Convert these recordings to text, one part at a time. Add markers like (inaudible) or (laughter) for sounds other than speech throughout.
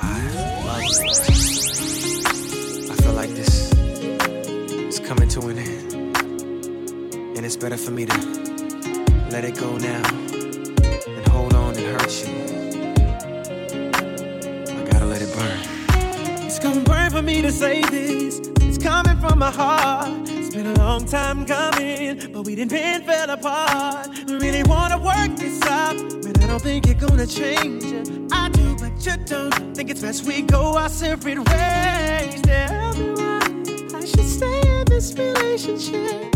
I love you. I feel like this is coming to an end, and it's better for me to let it go now than hold on and hurt you. I gotta let it burn. It's gonna for me to say this. It's coming from my heart. It's been a long time coming, but we didn't been fell apart. We really wanna work this out, but I don't think you're gonna change it. You don't. Think it's best we go our separate ways. Tell me why I should stay in this relationship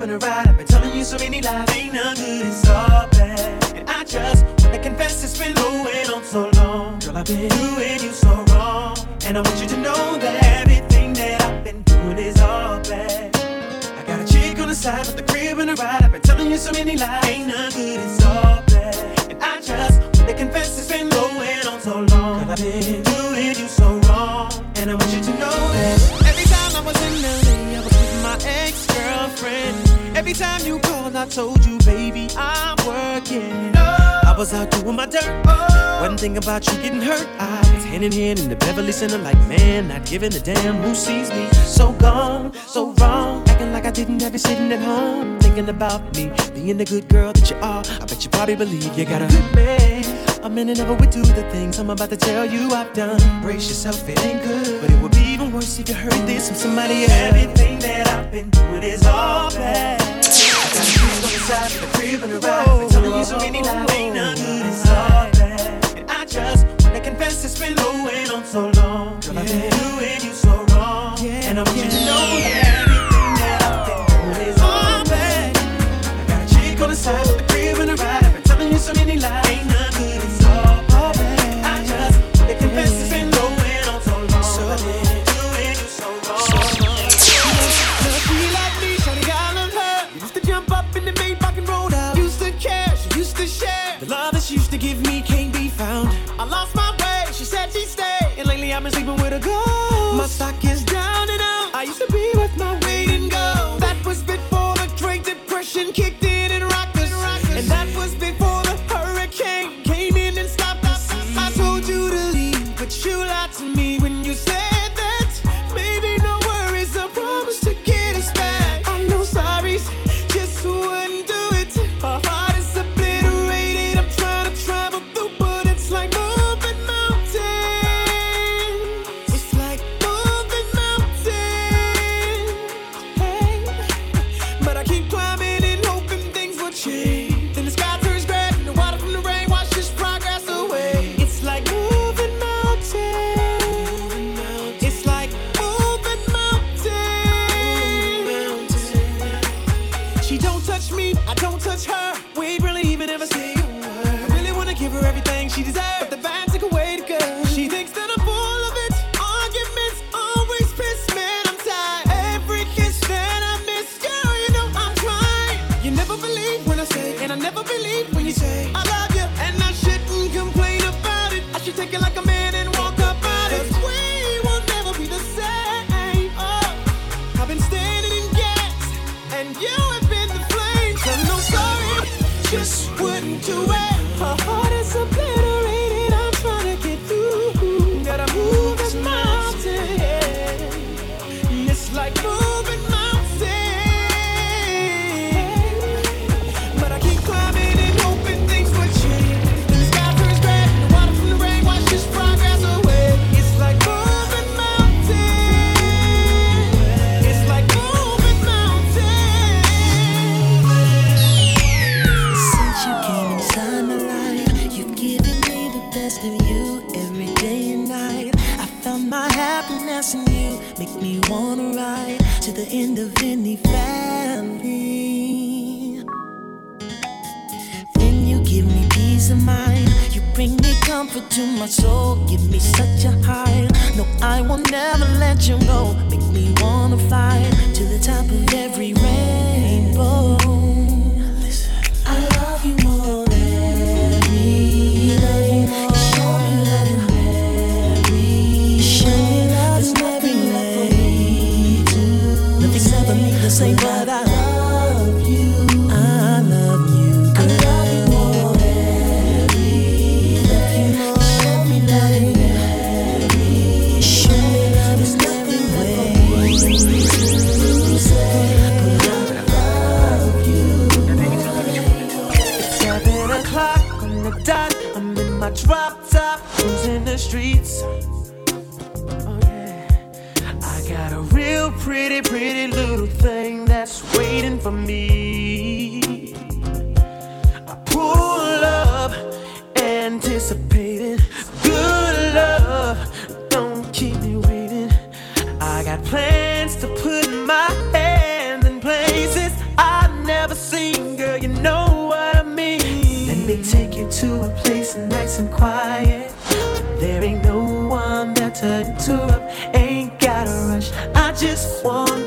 with a ride. I've been telling you so many lies, ain't none good, it's all bad. And I just wanna confess it's been going on so long. Girl, I've been doing you so wrong. And I want you to know that everything that I've been doing is all bad. I got a chick on the side with the crib and a ride. I've been telling you so many lies, ain't none good, it's all bad. And I just wanna confess it's been going on so long. Girl, I've been doing you so wrong. And I want you to Every time you called, I told you, baby, I'm working. I was out doing my dirt. One thing about you getting hurt, I was hand in hand in the Beverly Center, like man, not giving a damn who sees me. So gone, so wrong, acting like I didn't have you sitting at home, thinking about me, being the good girl that you are. I bet you probably believe you got a good man. A man that never would do the things I'm about to tell you I've done. Brace yourself, it ain't good, but it would be even worse if you heard this from somebody else. Everything that I've been doing is all bad. The. Been telling you so many lies, ain't good, it's all bad. And I just wanna confess it's been going on so long. Girl, I've been doing you so wrong. And I want you to know that my soul, give me such a high. No, I will never let you go. Make me wanna fly to the top of every range. waiting for me. I pull up, anticipating good love. Don't keep me waiting. I got plans to put my hands in places I've never seen, girl. You know what I mean. Let me take you to a place nice and quiet. There ain't no one that to up. Ain't gotta rush. I just want.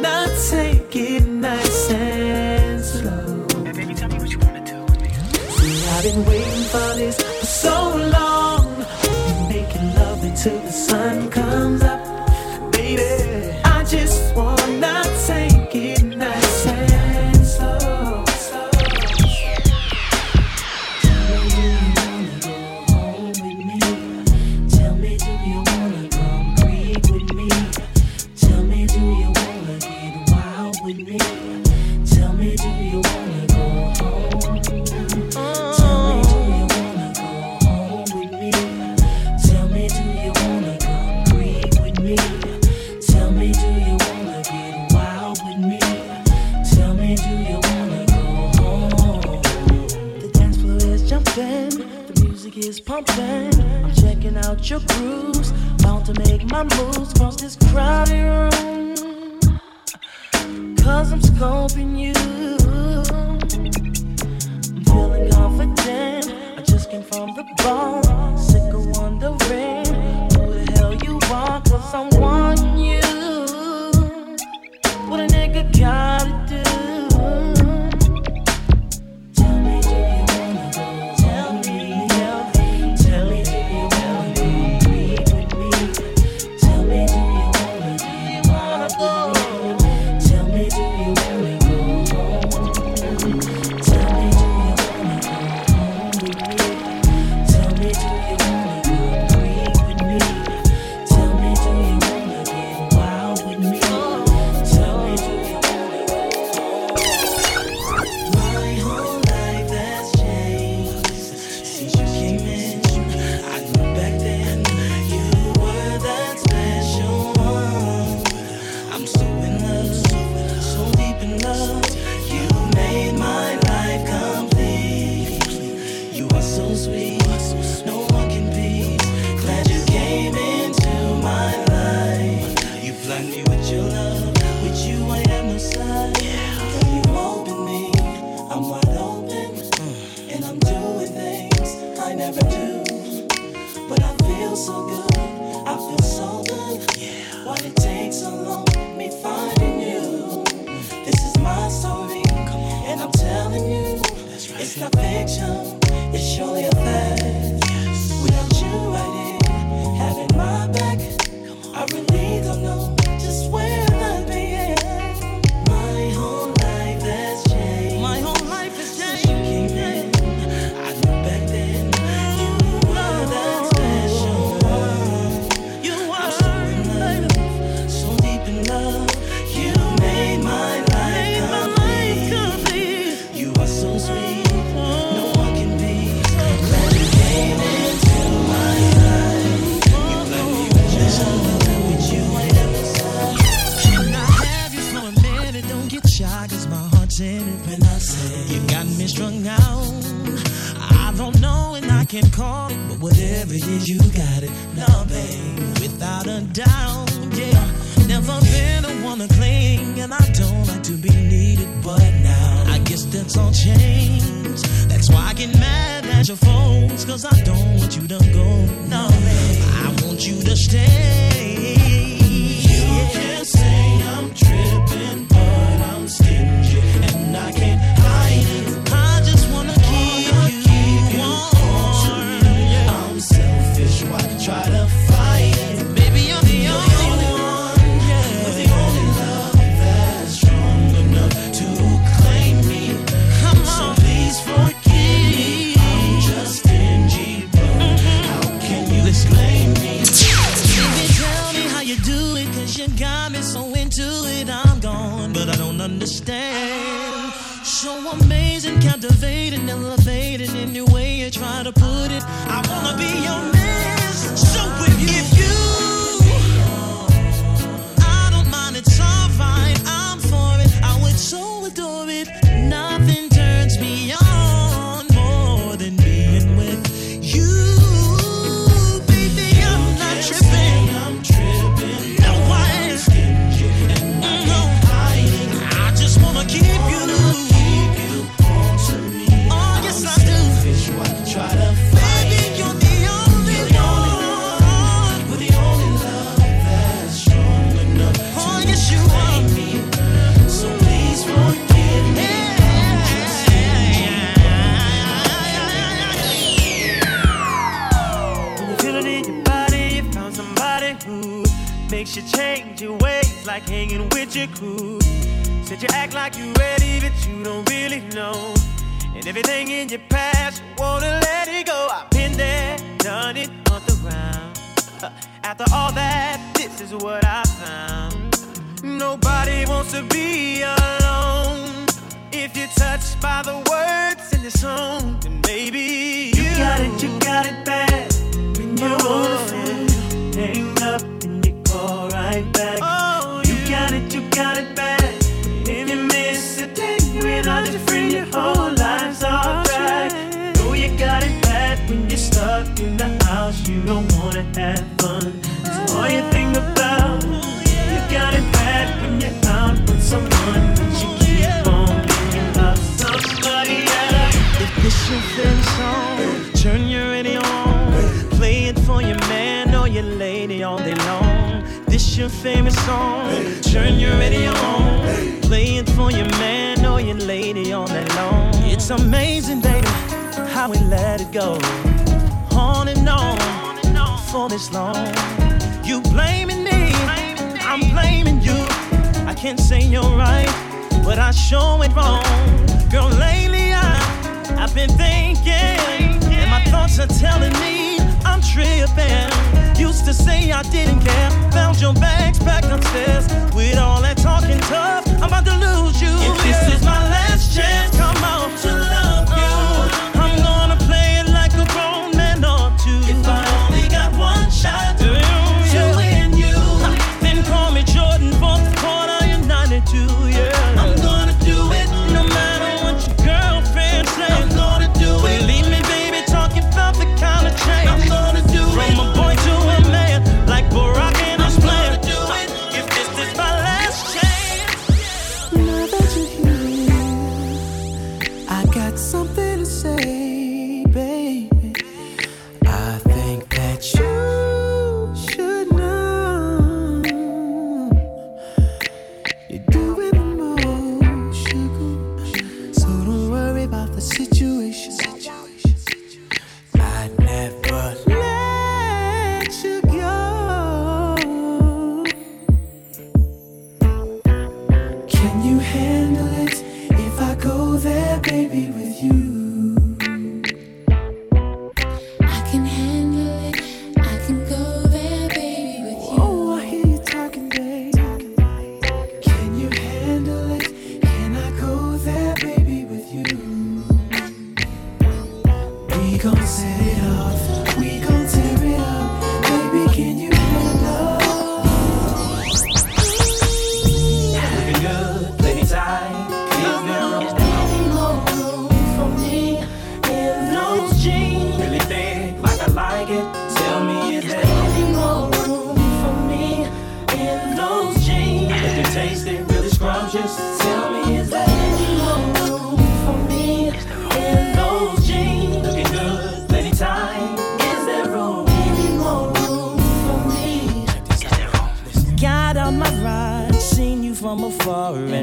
Everything in your past, wanna let it go. I've been there, done it on the ground. (laughs) After all that, this is what I found. Nobody wants to be alone. If you're touched by the words in this song, then maybe you, you got it, you got it bad. When you're on the oh, hang up and you call right back. go on and on for this long. You blaming me, I'm blaming you. I can't say you're right, but I sure it wrong. Girl, lately I, I've been thinking, and my thoughts are telling me I'm tripping. Used to say I didn't care, found your bags packed upstairs.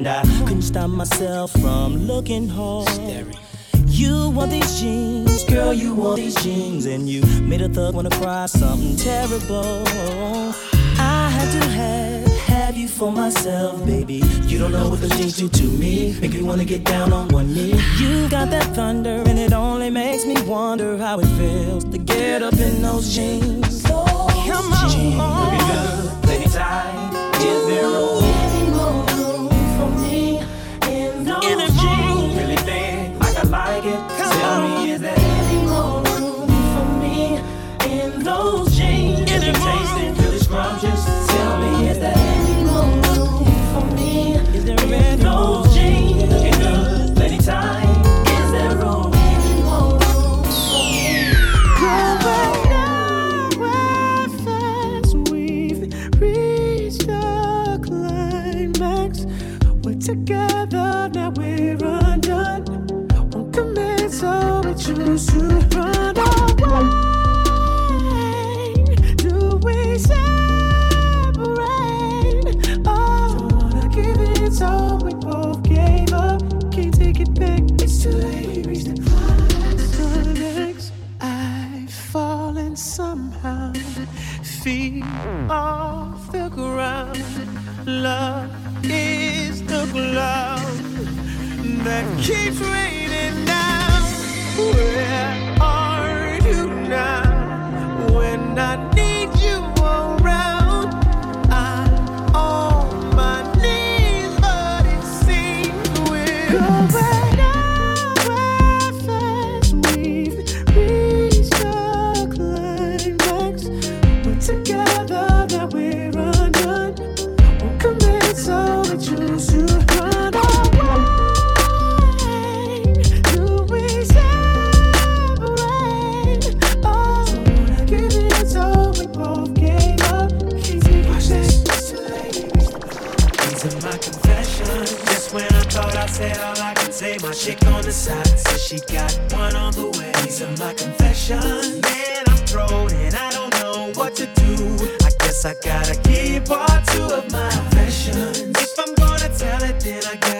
And I couldn't stop myself from looking hard. You wore these jeans, girl, you wore these jeans, and you made a thug wanna cry something terrible. I had to have, have you for myself, baby. You don't know what the jeans do to me, make me wanna get down on one knee. You got that thunder, and it only makes me wonder how it feels to get up in those jeans. Come Looking on. good, Are my confessions. Just when I thought I said all I can say, my chick on the side says she got one on the way. These are my confessions. Man, I'm thrown and I don't know what to do. I guess I gotta keep part two of my confessions. If I'm gonna tell it, then I gotta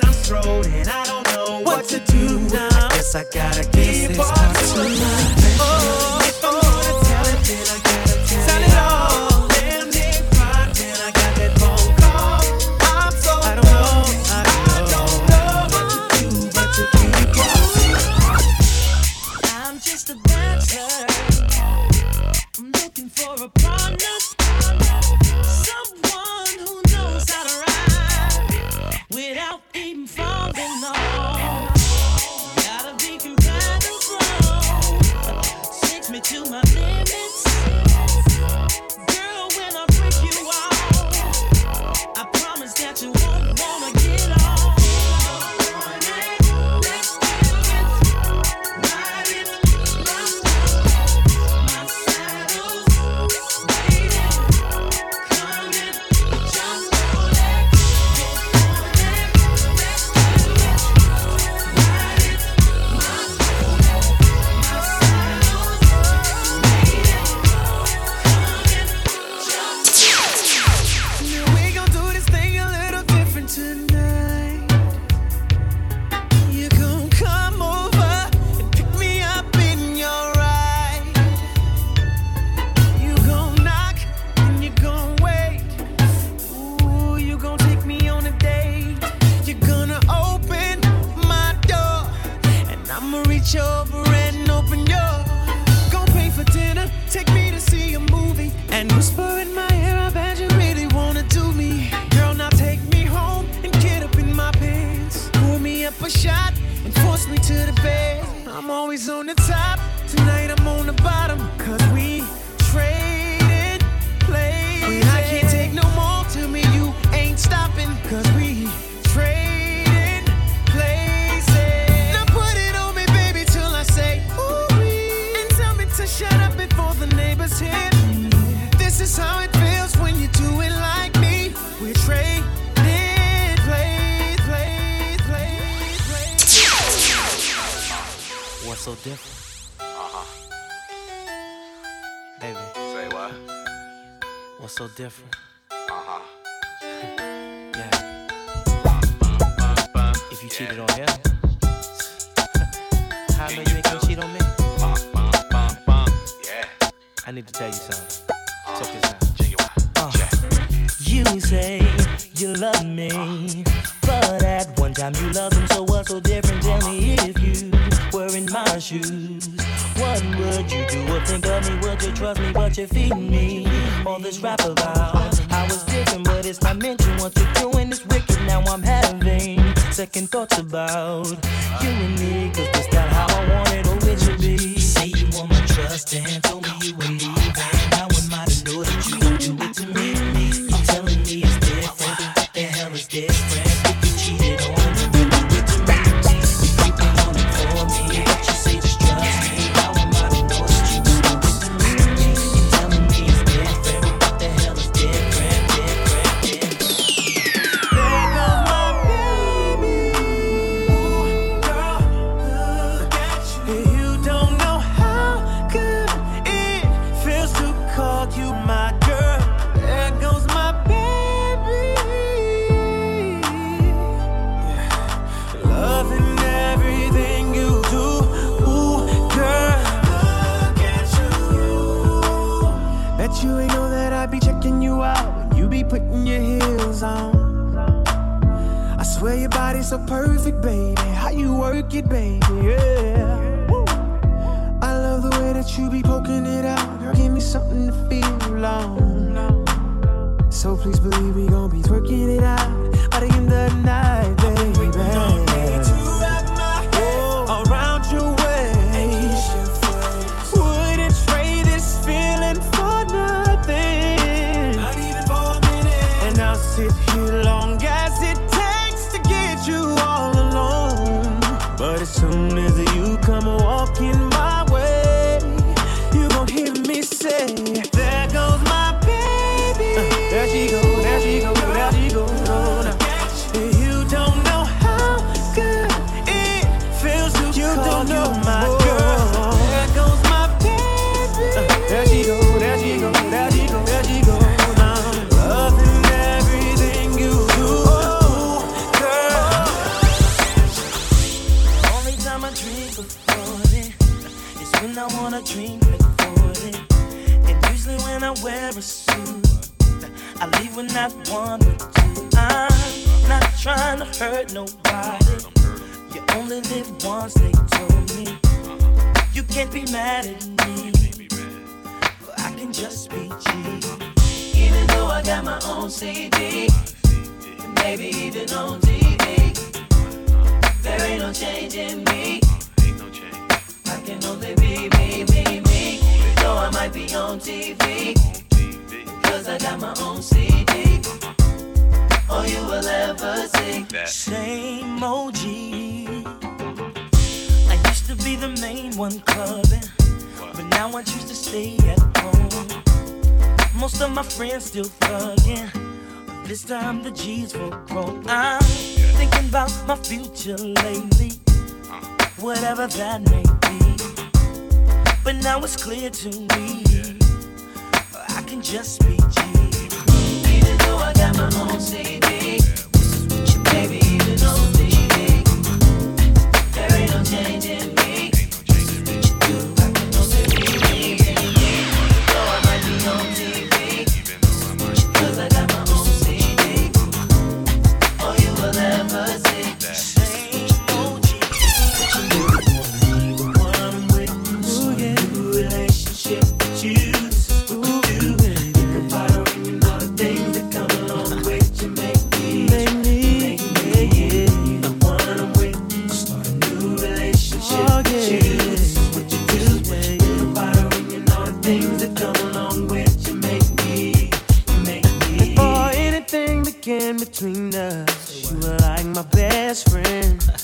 I'm and I don't know what, to do now. I guess I gotta keep on my always on the top. So different? Uh huh. Baby, Say what? what's so different? Uh-huh. Yeah, if you cheated on him, (laughs) how know you ain't gonna cheat on me? Bum, bum, bum. Yeah. I need to tell you something. Check this out. Uh, You say you love me, but at one time you loved him. So what's so different? Tell me if you were in my shoes, what would you do or think of me? Would you trust me? But you're feeding me all this rap about I was different, but it's not mentioned. What you're doing is wicked. Now I'm having second thoughts about you and me, 'cause that's not how I want it or it should be. Say you want my trust and told me you were leaving. Before it. And usually when I wear a suit, I leave with not one or two. I'm not trying to hurt nobody. You only live once, they told me. You can't be mad at me. I can just be G. Even though I got my own CD, maybe even on TV. There ain't no change in me. Can only be me, me, me. Though I might be on TV, cause I got my own CD. All you will ever see. Same OG. I used to be the main one clubbing, but now I choose to stay at home. Most of my friends still thugging. This time the G's full grow. I'm thinking about my future lately, whatever that may be. But now it's clear to me, I can just be G. Even though I got my own CD, things that come along with you make me, you make me. Before anything began between us, you were like my best friend. (laughs)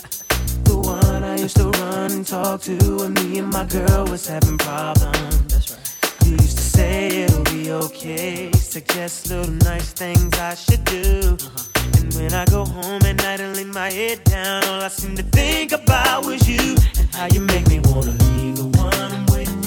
The one I used to run and talk to when me and my girl was having problems. That's right. You used to say it'll be okay, suggest little nice things I should do. Uh-huh. And when I go home at night and lay my head down, all I seem to think about was you and how you make me wanna leave the one I'm with.